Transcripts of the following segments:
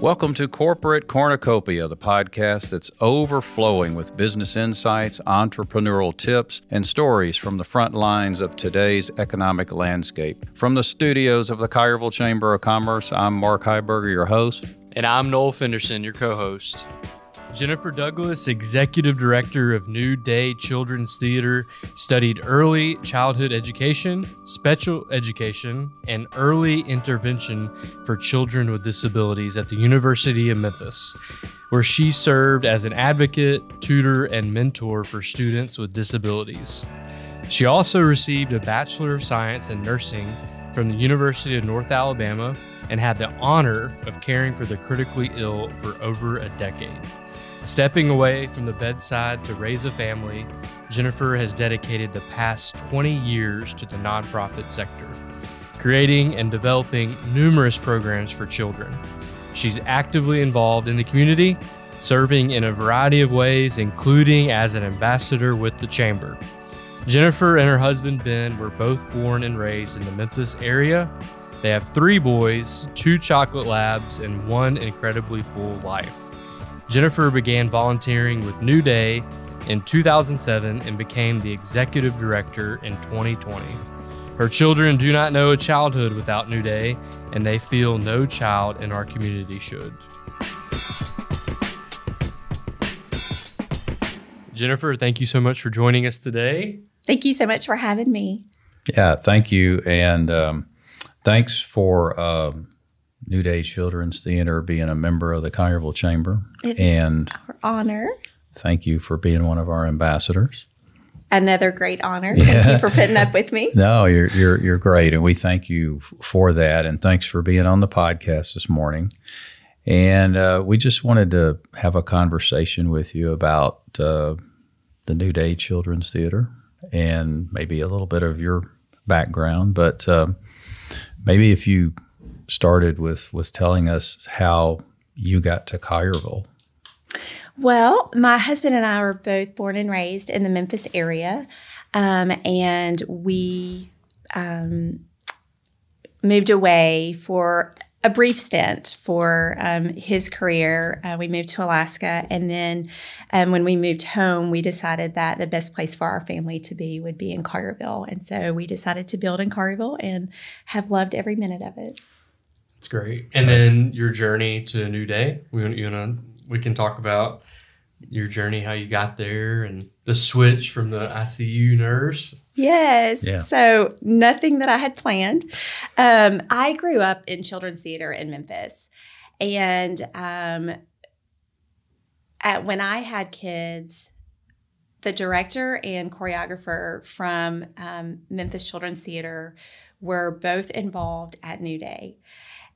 Welcome to Corporate Cornucopia, the podcast that's overflowing with business insights, entrepreneurial tips, and stories from the front lines of today's economic landscape. From the studios of the Collierville Chamber of Commerce, I'm Mark Heiberger, your host. And I'm Noel Fenderson, your co host. Jennifer Douglas, Executive Director of New Day Children's Theater, studied early childhood education, special education, and early intervention for children with disabilities at the University of Memphis, where she served as an advocate, tutor, and mentor for students with disabilities. She also received a Bachelor of Science in Nursing from the University of North Alabama and had the honor of caring for the critically ill for over a decade. Stepping away from the bedside to raise a family, Jennifer has dedicated the past 20 years to the nonprofit sector, creating and developing numerous programs for children. She's actively involved in the community, serving in a variety of ways, including as an ambassador with the Chamber. Jennifer and her husband Ben were both born and raised in the Memphis area. They have three boys, two chocolate labs, and one incredibly full life. Jennifer began volunteering with New Day in 2007 and became the executive director in 2020. Her children do not know a childhood without New Day, and they feel no child in our community should. Jennifer, thank you so much for joining us today. Thank you so much for having me. Yeah, thank you. And um, thanks for um, New Day Children's Theater, being a member of the Collierville Chamber. It's and our honor. Thank you for being one of our ambassadors. Another great honor. Yeah. Thank you for putting up with me. No, you're you're you're great, and we thank you for that. And thanks for being on the podcast this morning. And uh, we just wanted to have a conversation with you about uh, the New Day Children's Theater and maybe a little bit of your background, but uh, maybe if you started with with telling us how you got to Collierville. Well, my husband and I were both born and raised in the Memphis area, um, and we um, moved away for a brief stint for um, his career. Uh, we moved to Alaska, and then um, when we moved home, we decided that the best place for our family to be would be in Collierville, and so we decided to build in Collierville, and have loved every minute of it. It's great. And then your journey to a new day. We you know we can talk about your journey, how you got there, and the switch from the ICU nurse. Yes. Yeah. So nothing that I had planned. Um, I grew up in children's theater in Memphis, and um, at when I had kids, the director and choreographer from um, Memphis Children's Theater were both involved at New Day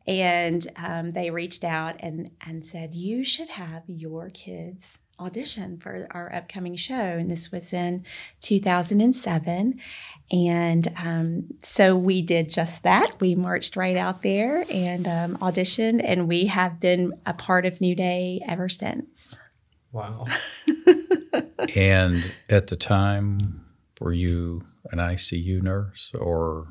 and um, they reached out and and said you should have your kids audition for our upcoming show. And this was in 2007 and um, so we did just that. We marched right out there and um, auditioned and we have been a part of new day ever since. Wow. And at the time were you an icu nurse or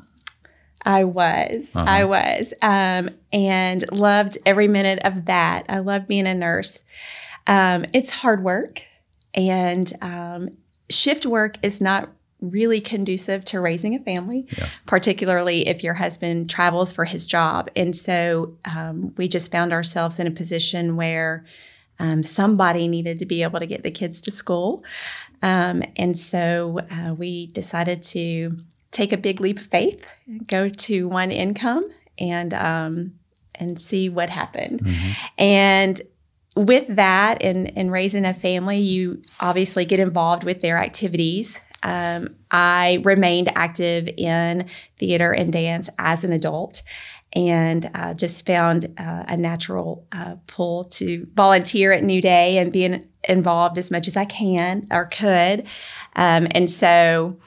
I was. Uh-huh. I was. Um, and loved every minute of that. I loved being a nurse. Um, it's hard work, and um, shift work is not really conducive to raising a family, yeah. particularly if your husband travels for his job. And so um, we just found ourselves in a position where um, somebody needed to be able to get the kids to school. Um, and so uh, we decided to take a big leap of faith, go to one income, and um, and see what happened. Mm-hmm. And with that, and in, in raising a family, you obviously get involved with their activities. Um, I remained active in theater and dance as an adult and uh, just found uh, a natural uh, pull to volunteer at New Day and being involved as much as I can or could. Um, and so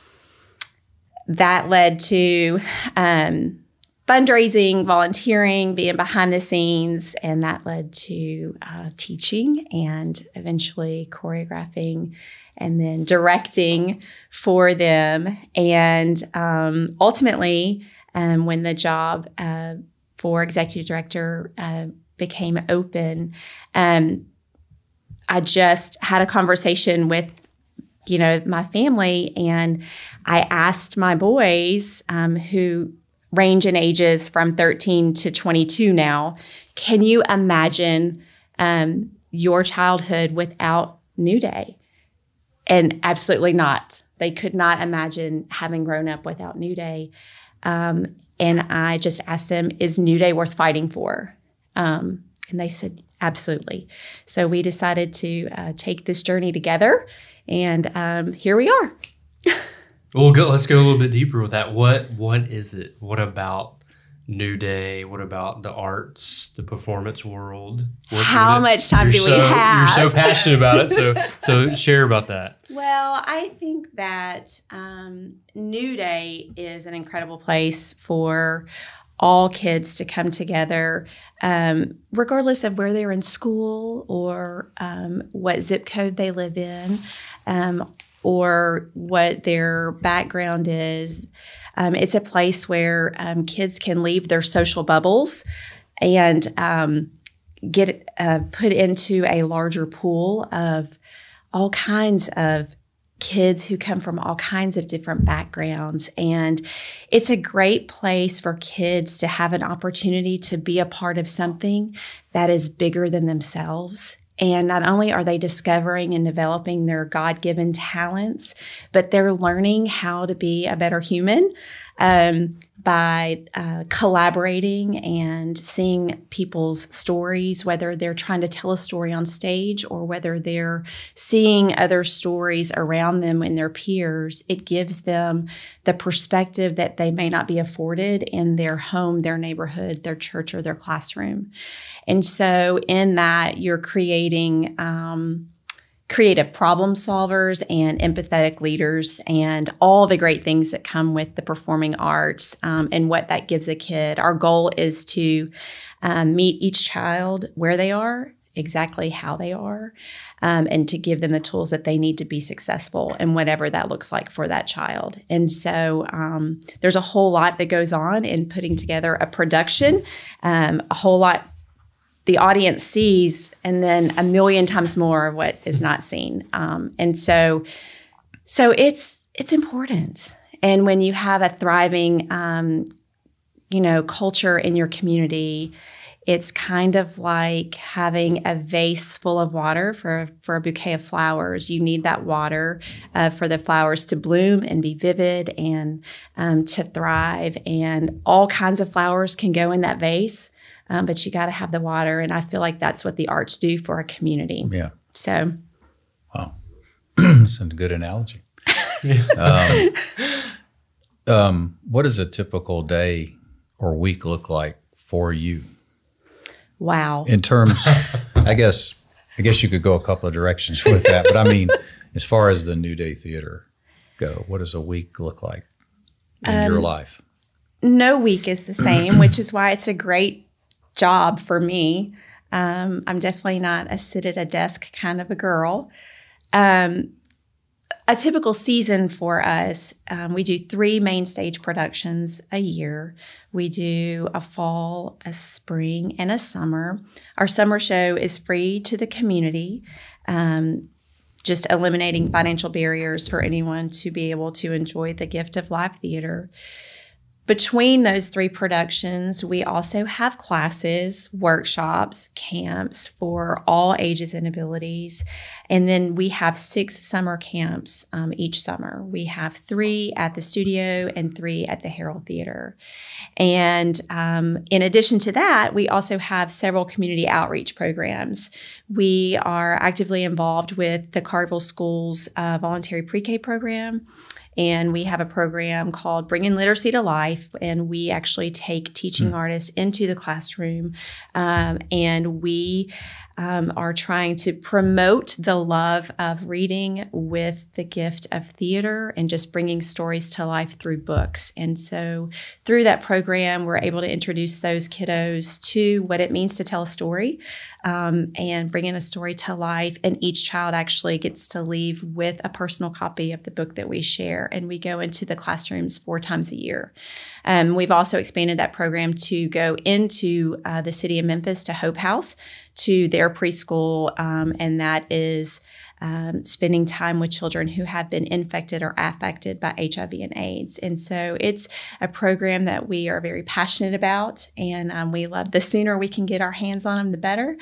that led to um, fundraising, volunteering, being behind the scenes, and that led to uh, teaching and eventually choreographing and then directing for them. And um, ultimately, um, when the job uh, for executive director uh, became open. Um, I just had a conversation with, you know, my family, and I asked my boys um, who range in ages from 13 to 22 now, can you imagine um, your childhood without New Day? And absolutely not. They could not imagine having grown up without New Day. Um, and I just asked them, is New Day worth fighting for? Um, and they said, absolutely. So we decided to uh, take this journey together, and um, here we are. We'll go. Let's go a little bit deeper with that. What What is it? What about New Day? What about the arts, the performance world? What, How much time do we have? You're so passionate about it. So so share about that. Well, I think that um, New Day is an incredible place for all kids to come together, um, regardless of where they're in school or um, what zip code they live in um, or what their background is. Um, it's a place where um, kids can leave their social bubbles and um, get uh, put into a larger pool of all kinds of kids who come from all kinds of different backgrounds. And it's a great place for kids to have an opportunity to be a part of something that is bigger than themselves. And not only are they discovering and developing their God given talents, but they're learning how to be a better human um, by uh, collaborating and seeing people's stories, whether they're trying to tell a story on stage or whether they're seeing other stories around them and their peers. It gives them the perspective that they may not be afforded in their home, their neighborhood, their church, or their classroom. And so, in that, you're creating. Um, creative problem solvers and empathetic leaders and all the great things that come with the performing arts um, and what that gives a kid. Our goal is to um, meet each child where they are, exactly how they are, um, and to give them the tools that they need to be successful and whatever that looks like for that child. And so um, there's a whole lot that goes on in putting together a production, um, a whole lot the audience sees and then a million times more of what is not seen um, and so so it's it's important and when you have a thriving um, you know culture in your community it's kind of like having a vase full of water for, for a bouquet of flowers. You need that water uh, for the flowers to bloom and be vivid and um, to thrive. And all kinds of flowers can go in that vase um, but you got to have the water. And I feel like that's what the arts do for a community. Yeah. So, wow, that's a good analogy. um, um, what does a typical day or week look like for you? Wow. In terms, I guess, I guess you could go a couple of directions with that, but I mean, as far as the New Day Theater go, what does a week look like in um, your life? No week is the same, which is why it's a great job for me. Um, I'm definitely not a sit at a desk kind of a girl. Um, a typical season for us, um, we do three main stage productions a year. We do a fall, a spring, and a summer. Our summer show is free to the community, um, just eliminating financial barriers for anyone to be able to enjoy the gift of live theater. Between those three productions, we also have classes, workshops, camps for all ages and abilities. And then we have six summer camps um, each summer. We have three at the studio and three at the Harrell Theater. And um, in addition to that, we also have several community outreach programs. We are actively involved with the Collierville Schools uh, voluntary pre K program. And we have a program called Bringing Literacy to Life. And we actually take teaching mm. artists into the classroom um, and we um, are trying to promote the love of reading with the gift of theater and just bringing stories to life through books. And so, through that program, we're able to introduce those kiddos to what it means to tell a story um, and bringing a story to life. And each child actually gets to leave with a personal copy of the book that we share. And we go into the classrooms four times a year. Um, we've also expanded that program to go into uh, the city of Memphis to Hope House to their preschool, um, and that is um, spending time with children who have been infected or affected by HIV and AIDS. And so it's a program that we are very passionate about, and um, we love the sooner we can get our hands on them, the better.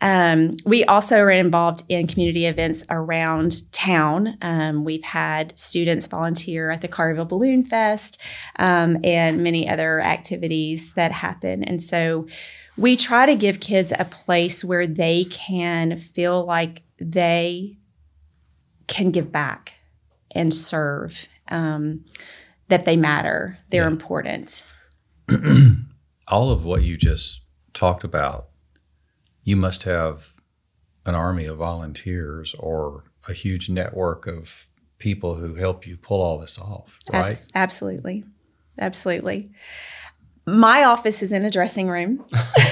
Um, we also are involved in community events around town. Um, we've had students volunteer at the Collierville Balloon Fest um, and many other activities that happen. And so we try to give kids a place where they can feel like they can give back and serve, um, that they matter, they're yeah. important. All of what you just talked about, you must have an army of volunteers or a huge network of people who help you pull all this off, right? Abs- absolutely. Absolutely my office is in a dressing room.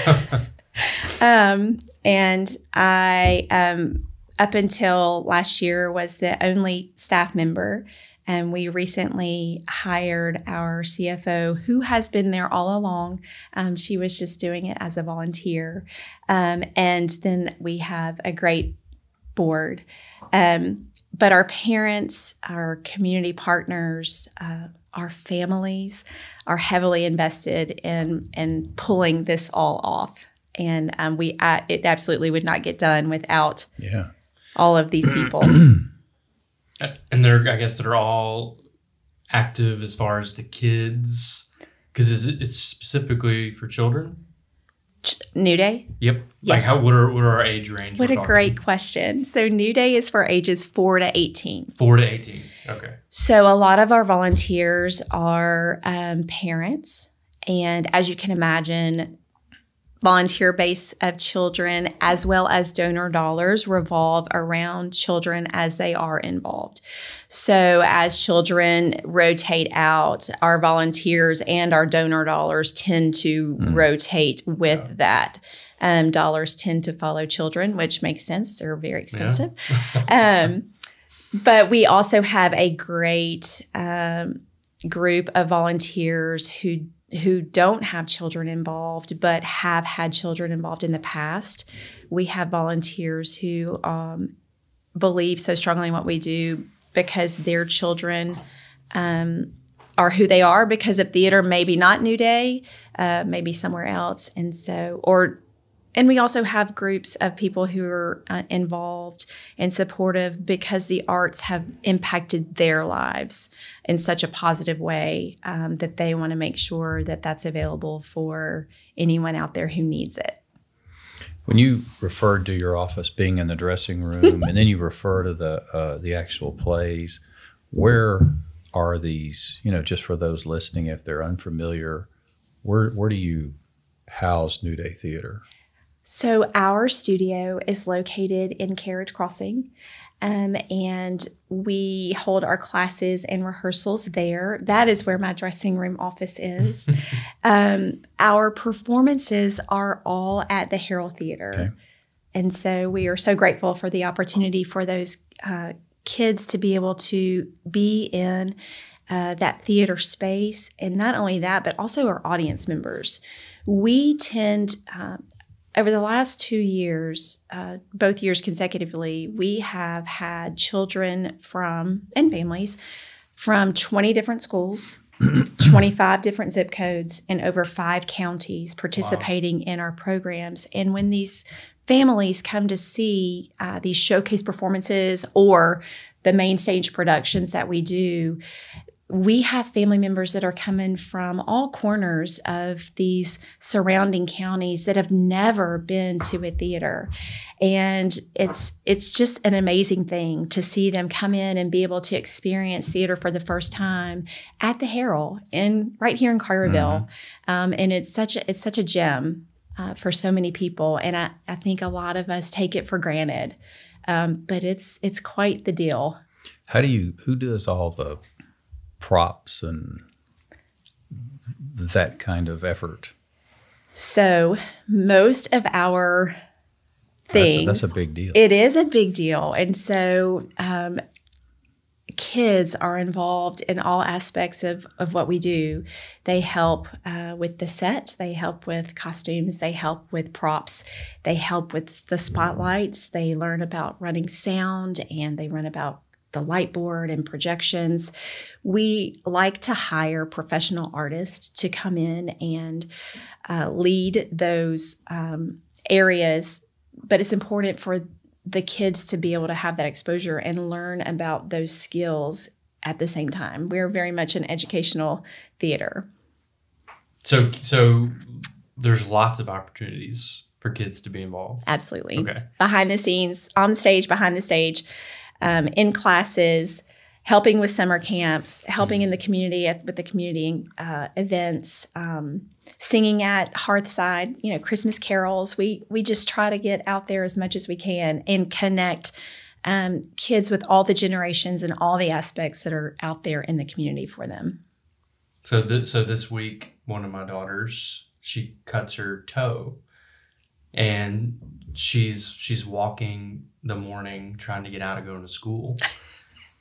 um, and I, um, up until last year, was the only staff member. And we recently hired our CFO, who has been there all along. Um, she was just doing it as a volunteer. Um, and then we have a great board. Um, but our parents, our community partners, uh, our families are heavily invested in in pulling this all off, and um, we it absolutely would not get done without yeah all of these people. and they're I guess they're all active as far as the kids because it, it's specifically for children. New Day? Yep. Yes. Like how what are what are our age range? What a great question. So New Day is for ages 4 to 18. 4 to 18. Okay. So a lot of our volunteers are um, parents and as you can imagine volunteer base of children as well as donor dollars revolve around children as they are involved. So as children rotate out, our volunteers and our donor dollars tend to mm. rotate with yeah. that. Um, dollars tend to follow children, which makes sense. They're very expensive. Yeah. um, but we also have a great um, group of volunteers who who don't have children involved but have had children involved in the past. We have volunteers who um, believe so strongly in what we do because their children um, are who they are because of theater, maybe not New Day, uh, maybe somewhere else. And so, or and we also have groups of people who are uh, involved and supportive because the arts have impacted their lives in such a positive way um, that they want to make sure that that's available for anyone out there who needs it. When you referred to your office being in the dressing room, and then you refer to the uh, the actual plays, where are these? You know, just for those listening, if they're unfamiliar, where where do you house New Day Theater? So, our studio is located in Carriage Crossing, um, and we hold our classes and rehearsals there. That is where my dressing room office is. um, our performances are all at the Harrell Theater. Okay. And so, we are so grateful for the opportunity for those uh, kids to be able to be in uh, that theater space. And not only that, but also our audience members. We tend, uh, over the last two years, uh, both years consecutively, we have had children from and families from 20 different schools, 25 different zip codes, and over five counties participating wow. in our programs. And when these families come to see uh, these showcase performances or the main stage productions that we do, we have family members that are coming from all corners of these surrounding counties that have never been to a theater and it's it's just an amazing thing to see them come in and be able to experience theater for the first time at the Harrell in right here in Collierville mm-hmm. um, and it's such a it's such a gem uh, for so many people, and I, I think a lot of us take it for granted. Um, but it's it's quite the deal. How do you? Who does all the props and that kind of effort? So most of our things. That's a, that's a big deal. It is a big deal, and so um, kids are involved in all aspects of, of what we do. They help uh, with the set, they help with costumes, they help with props, they help with the spotlights, they learn about running sound, and they learn about the light board and projections. We like to hire professional artists to come in and uh, lead those um, areas, but it's important for the kids to be able to have that exposure and learn about those skills at the same time. We're very much an educational theater. So, so there's lots of opportunities for kids to be involved. Absolutely. Okay. Behind the scenes, on stage, behind the stage, um, in classes, helping with summer camps, helping in the community at, with the community uh, events, um, singing at Hearthside, you know, Christmas carols. We we just try to get out there as much as we can and connect um, kids with all the generations and all the aspects that are out there in the community for them. So, so this week, one of my daughters, she cuts her toe, and she's she's walking the morning trying to get out of going to school.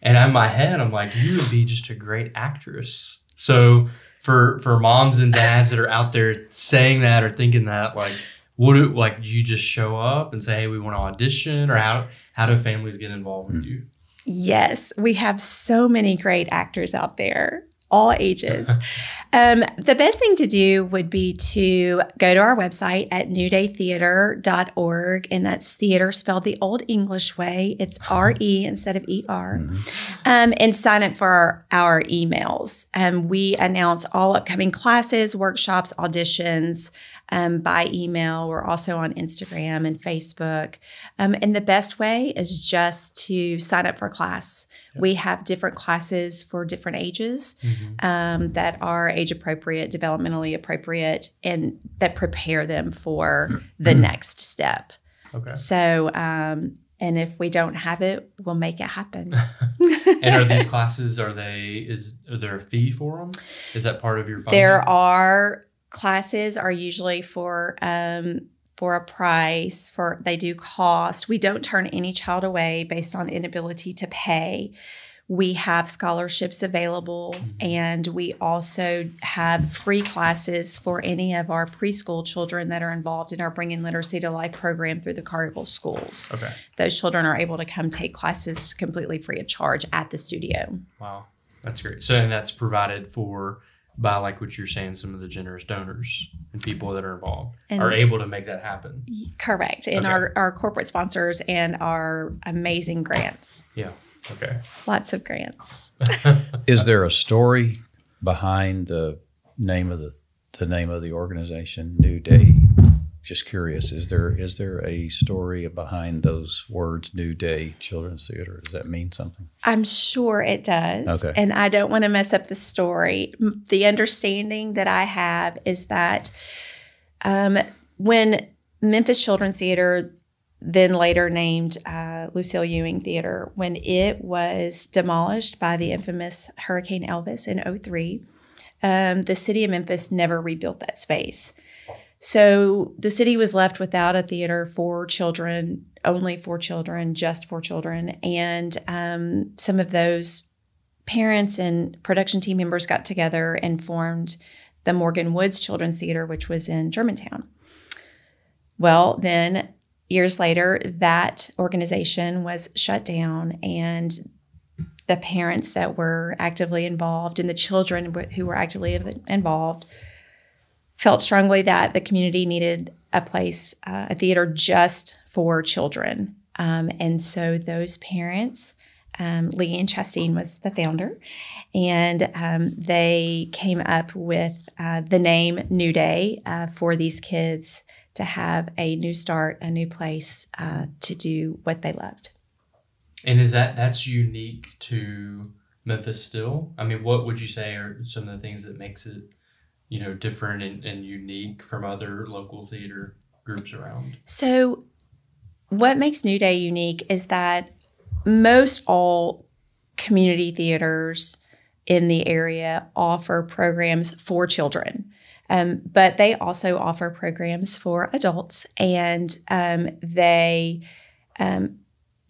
And in my head, I'm like, you would be just a great actress. So for for moms and dads that are out there saying that or thinking that, like, would it like you just show up and say, hey, we want to audition, or how how do families get involved with hmm. you? Yes, we have so many great actors out there all ages. um, the best thing to do would be to go to our website at newdaytheater.org, and that's theater spelled the old English way. It's R E instead of E R, mm-hmm. um, and sign up for our, our emails. Um, we announce all upcoming classes, workshops, auditions um, by email. We're also on Instagram and Facebook. Um, and the best way is just to sign up for a class. Yep. We have different classes for different ages mm-hmm. um, that are age appropriate, developmentally appropriate, and that prepare them for the next step. Okay. So, um, and if we don't have it, we'll make it happen. and are these classes? Are they? Is are there a fee for them? Is that part of your? Funding? There are classes are usually for um, for a price for they do cost. We don't turn any child away based on inability to pay. We have scholarships available mm-hmm. and we also have free classes for any of our preschool children that are involved in our bringing literacy to life program through the Collierville schools. Okay. Those children are able to come take classes completely free of charge at the studio. Wow. That's great. So and that's provided for by like what you're saying, some of the generous donors and people that are involved and are able to make that happen. Correct. And okay. our, our corporate sponsors and our amazing grants. Yeah. Okay. Lots of grants. Is there a story behind the name of the the name of the organization, New Day just curious is there is there a story behind those words new day children's theater does that mean something? I'm sure it does. Okay. and i don't want to mess up the story. The understanding that i have is that um, when memphis children's theater then later named uh, lucille ewing theater when it was demolished by the infamous hurricane elvis in 03 um, the city of memphis never rebuilt that space so the city was left without a theater for children, only for children, just for children. And um, some of those parents and production team members got together and formed the Morgan Woods Children's Theater, which was in Germantown. Well, then years later, that organization was shut down, and the parents that were actively involved and the children who were actively involved felt strongly that the community needed a place, uh, a theater just for children. Um, and so those parents, um, Leanne Chastain was the founder, and um, they came up with uh, the name New Day uh, for these kids to have a new start, a new place uh, to do what they loved. And is that that's unique to Memphis still? I mean, what would you say are some of the things that makes it you know, different and, and unique from other local theater groups around? So, what makes New Day unique is that most all community theaters in the area offer programs for children. Um, but they also offer programs for adults, and um, they um,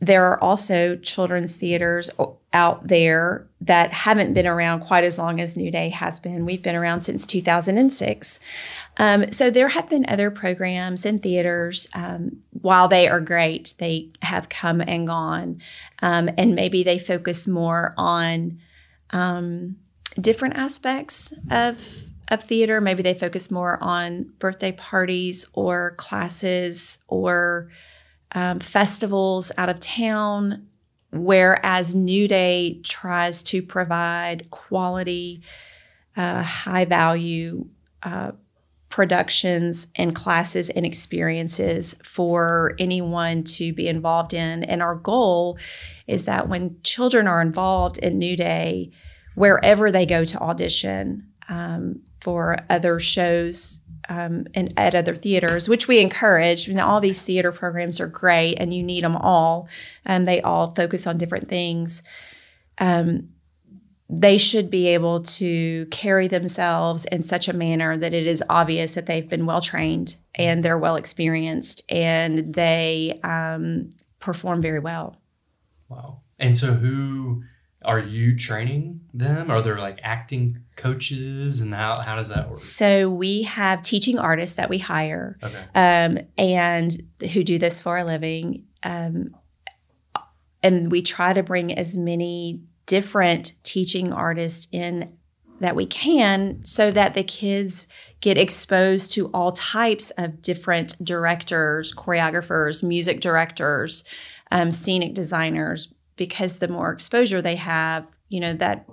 there are also children's theaters out there that haven't been around quite as long as New Day has been. We've been around since 2006. Um, so there have been other programs and theaters. Um, while they are great, they have come and gone. Um, and maybe they focus more on um, different aspects of of theater. Maybe they focus more on birthday parties or classes or um, festivals out of town, whereas New Day tries to provide quality, uh, high value uh, productions and classes and experiences for anyone to be involved in. And our goal is that when children are involved in New Day, wherever they go to audition um, for other shows um, and at other theaters, which we encourage. Mean, all these theater programs are great, and you need them all. And they all focus on different things. Um, they should be able to carry themselves in such a manner that it is obvious that they've been well trained and they're well experienced and they um, perform very well. Wow. And so, who are you training them? Are there like acting coaches and how, how does that work? So we have teaching artists that we hire Okay. um, and who do this for a living. Um, and we try to bring as many different teaching artists in that we can so that the kids get exposed to all types of different directors, choreographers, music directors, um, scenic designers, because the more exposure they have, you know, that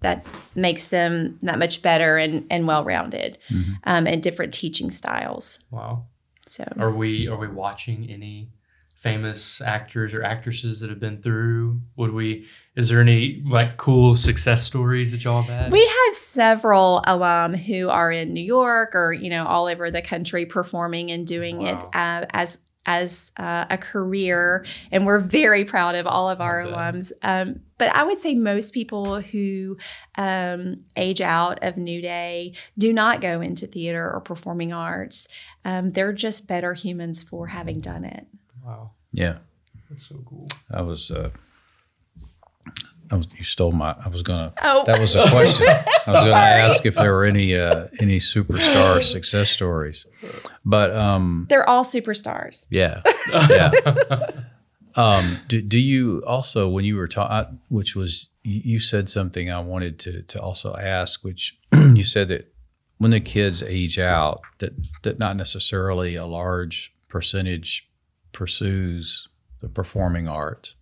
that makes them that much better and, and well rounded Mm-hmm. um, and different teaching styles. Wow. So Are we are we watching any famous actors or actresses that have been through? Would we? Is there any like cool success stories that y'all have had? we have several alum who are in New York or you know all over the country performing and doing Wow. it uh, as as uh, a career, and we're very proud of all of our I bet. alums. Um, but I would say most people who um, age out of New Day do not go into theater or performing arts. Um, they're just better humans for having done it. wow, Yeah, that's so cool. I was. Uh, I was. You stole my. I was gonna. Oh, That was a question. I was gonna ask if there were any uh, any superstar success stories, but um, they're all superstars. yeah, yeah. Um, do, do you also, when you were taught, which was, you, said something I wanted to, to also ask, which you said that when the kids age out, that, that not necessarily a large percentage pursues the performing arts.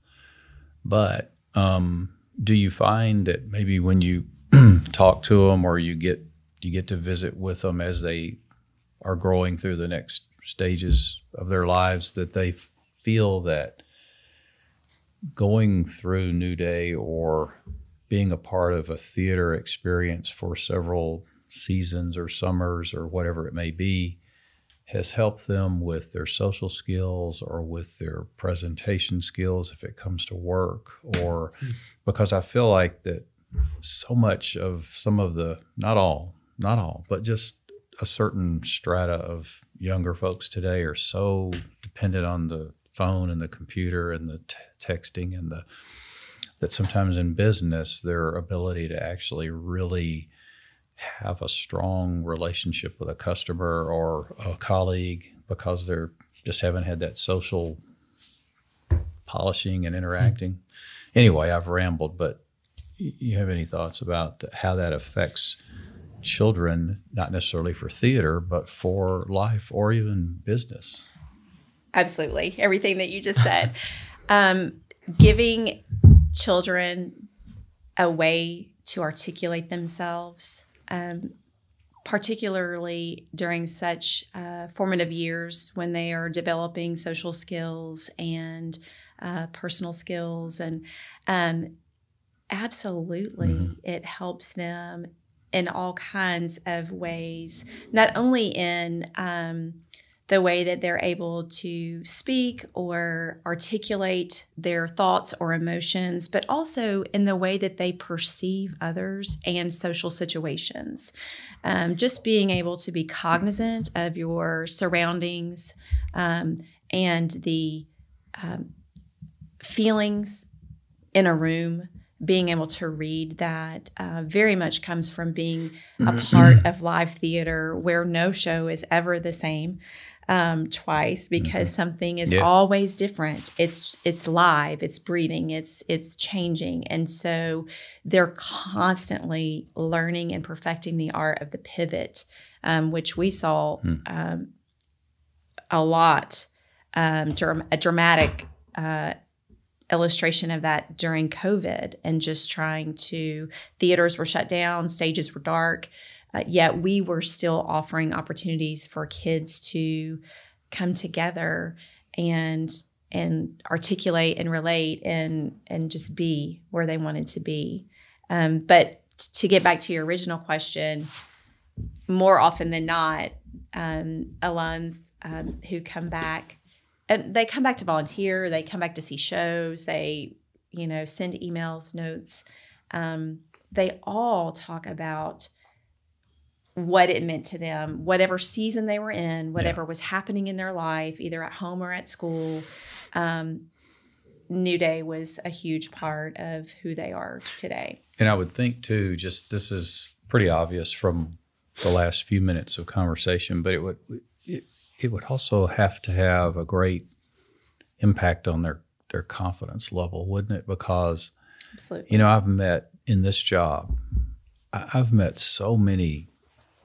But um, do you find that maybe when you talk to them or you get, you get to visit with them as they are growing through the next stages of their lives that they feel that going through New Day or being a part of a theater experience for several seasons or summers or whatever it may be has helped them with their social skills or with their presentation skills if it comes to work or hmm. because I feel like that so much of some of the not all not all but just a certain strata of younger folks today are so dependent on the phone and the computer and the t- texting and the that sometimes in business their ability to actually really have a strong relationship with a customer or a colleague because they're just haven't had that social polishing and interacting. Anyway, I've rambled, but you have any thoughts about how that affects children, not necessarily for theater, but for life or even business? Absolutely. Everything that you just said. um, giving children a way to articulate themselves, um, particularly during such uh, formative years when they are developing social skills and uh, personal skills. And um, absolutely, it helps them in all kinds of ways, not only in um, the way that they're able to speak or articulate their thoughts or emotions, but also in the way that they perceive others and social situations. Um, just being able to be cognizant of your surroundings um, and the um, feelings in a room being able to read that uh, very much comes from being a part of live theater where no show is ever the same um, twice because mm-hmm. something is yeah. always different. It's it's live, it's breathing, it's it's changing, and so they're constantly learning and perfecting the art of the pivot, um, which we saw mm. um, a lot, um, a dramatic. Uh, illustration of that during COVID and just trying to, theaters were shut down, stages were dark, uh, yet we were still offering opportunities for kids to come together and and articulate and relate and and just be where they wanted to be. Um, but to get back to your original question, more often than not, um, alums um, who come back and they come back to volunteer, they come back to see shows, they, you know, send emails, notes. Um, they all talk about what it meant to them, whatever season they were in, whatever yeah. was happening in their life, either at home or at school. Um, New Day was a huge part of who they are today. And I would think too, just this is pretty obvious from the last few minutes of conversation, but it would it, it would also have to have a great impact on their their confidence level, wouldn't it? Because Absolutely. you know, I've met in this job, I've met so many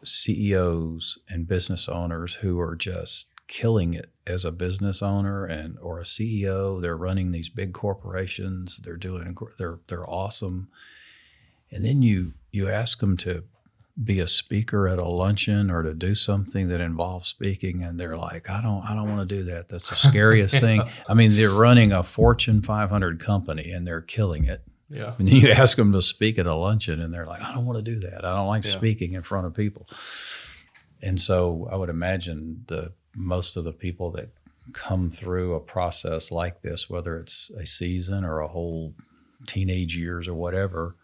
CEOs and business owners who are just killing it as a business owner and or a CEO. They're running these big corporations. They're doing they're they're awesome. And then you you ask them to be a speaker at a luncheon or to do something that involves speaking and they're like i don't i don't want to do that that's the scariest thing i mean they're running a fortune 500 company and they're killing it yeah and then you ask them to speak at a luncheon and they're like i don't want to do that i don't like yeah. speaking in front of people and so i would imagine the most of the people that come through a process like this whether it's a season or a whole teenage years or whatever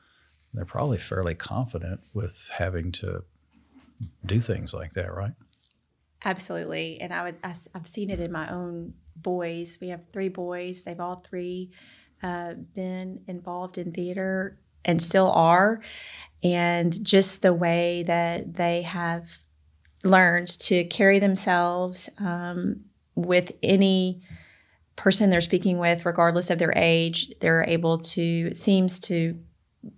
they're probably fairly confident with having to do things like that, right? Absolutely. And I would, I, have seen it in my own boys. We have three boys. They've all three uh, been involved in theater and still are. And just the way that they have learned to carry themselves um, with any person they're speaking with, regardless of their age, they're able to, it seems to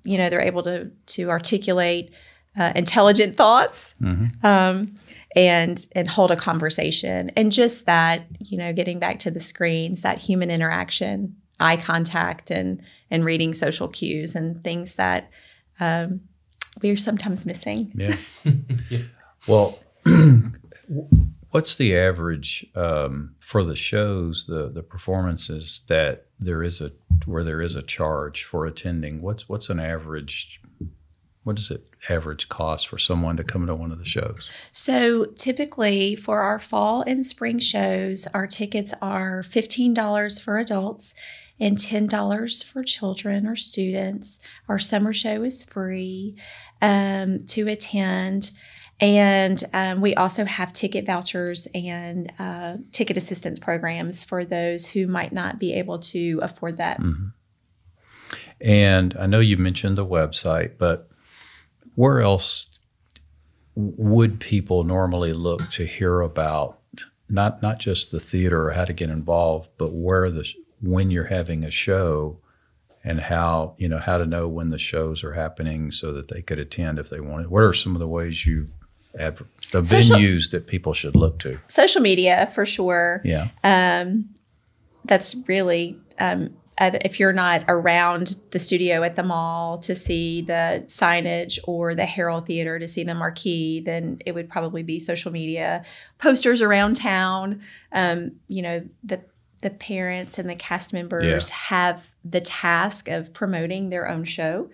you know they're able to to articulate uh, intelligent thoughts mm-hmm. um, and and hold a conversation and just that you know getting back to the screens that human interaction eye contact and and reading social cues and things that um, we are sometimes missing yeah, yeah. well what's the average um, for the shows the the performances that there is a where there is a charge for attending, what's what's an average what does it average cost for someone to come to one of the shows? So typically for our fall and spring shows, our tickets are $15 for adults and $10 for children or students. Our summer show is free um, to attend. And um, we also have ticket vouchers and uh, ticket assistance programs for those who might not be able to afford that. Mm-hmm. And I know you mentioned the website, but where else would people normally look to hear about not not just the theater or how to get involved, but where the when you're having a show and how you know how to know when the shows are happening so that they could attend if they wanted. What are some of the ways you adver- the social, venues that people should look to? Social media for sure. Yeah. Um, that's really um, if you're not around the studio at the mall to see the signage or the Harrell Theater to see the marquee, then it would probably be social media, posters around town. Um, you know, the the parents and the cast members yeah. have the task of promoting their own show,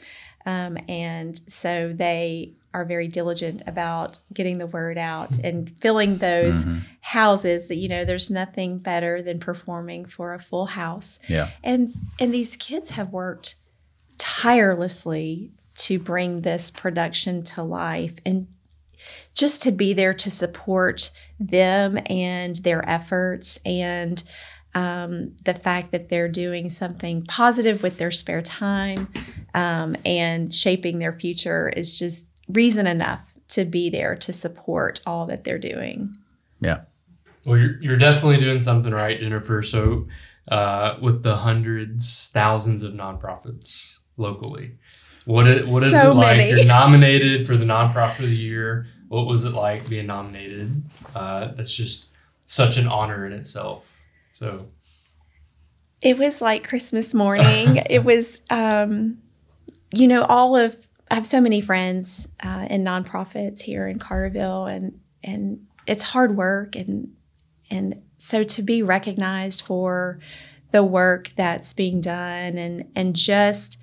um, and so they are very diligent about getting the word out and filling those mm-hmm. houses that you know there's nothing better than performing for a full house yeah and and these kids have worked tirelessly to bring this production to life and just to be there to support them and their efforts and um, the fact that they're doing something positive with their spare time um, and shaping their future is just reason enough to be there to support all that they're doing. Yeah. Well, you're, you're definitely doing something right, Jennifer. So, uh, with the hundreds, thousands of nonprofits locally, what is, what is so it like? Many. You're nominated for the nonprofit of the year. What was it like being nominated? Uh, that's just such an honor in itself. So it was like Christmas morning. it was, um, you know, all of I have so many friends uh, in nonprofits here in Collierville, and and it's hard work, and and so to be recognized for the work that's being done, and and just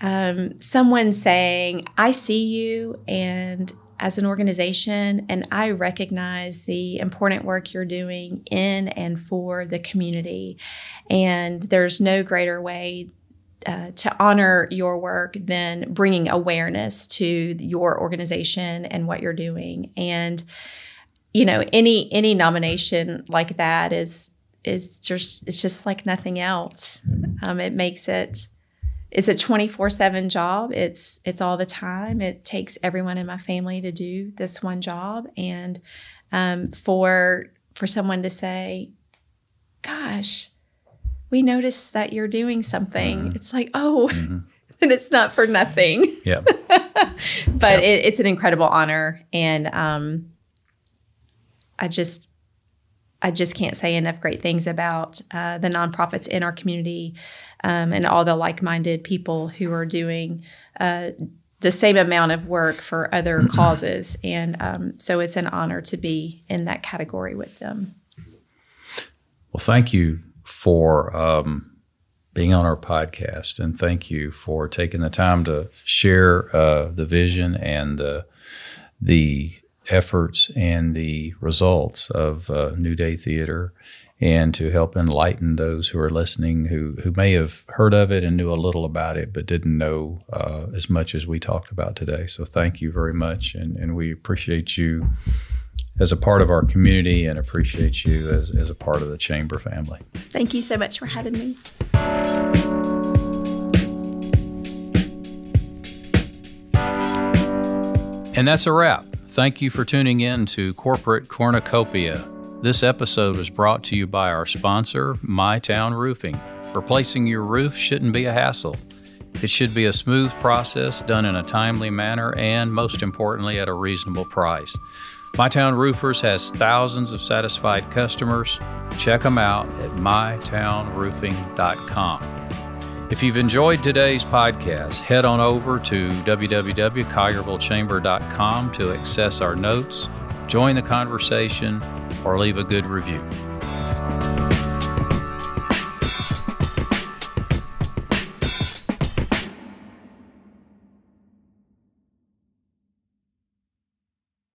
um, someone saying, "I see you," and as an organization, and I recognize the important work you're doing in and for the community. And there's no greater way uh, to honor your work than bringing awareness to your organization and what you're doing. And you know, any any nomination like that is is just it's just like nothing else. Um, it makes it it's a 24/7 job. It's it's all the time. It takes everyone in my family to do this one job and um, for for someone to say, "Gosh, we noticed that you're doing something." Mm-hmm. It's like, "Oh, mm-hmm. and it's not for nothing." Yeah. but yep. it, it's an incredible honor and um, I just I just can't say enough great things about uh, the nonprofits in our community um, and all the like minded people who are doing uh, the same amount of work for other causes. And um, so it's an honor to be in that category with them. Well, thank you for um, being on our podcast, and thank you for taking the time to share uh, the vision and the the efforts and the results of uh, New Day Theater and to help enlighten those who are listening who, who may have heard of it and knew a little about it but didn't know uh, as much as we talked about today. So thank you very much. And, and we appreciate you as a part of our community and appreciate you as, as a part of the Chamber family. Thank you so much for having me. And that's a wrap. Thank you for tuning in to Corporate Cornucopia. This episode was brought to you by our sponsor, MyTown Roofing. Replacing your roof shouldn't be a hassle. It should be a smooth process done in a timely manner and, most importantly, at a reasonable price. MyTown Roofers has thousands of satisfied customers. Check them out at mytownroofing.com. If you've enjoyed today's podcast, head on over to www.colliervillechamber.com to access our notes, join the conversation, or leave a good review.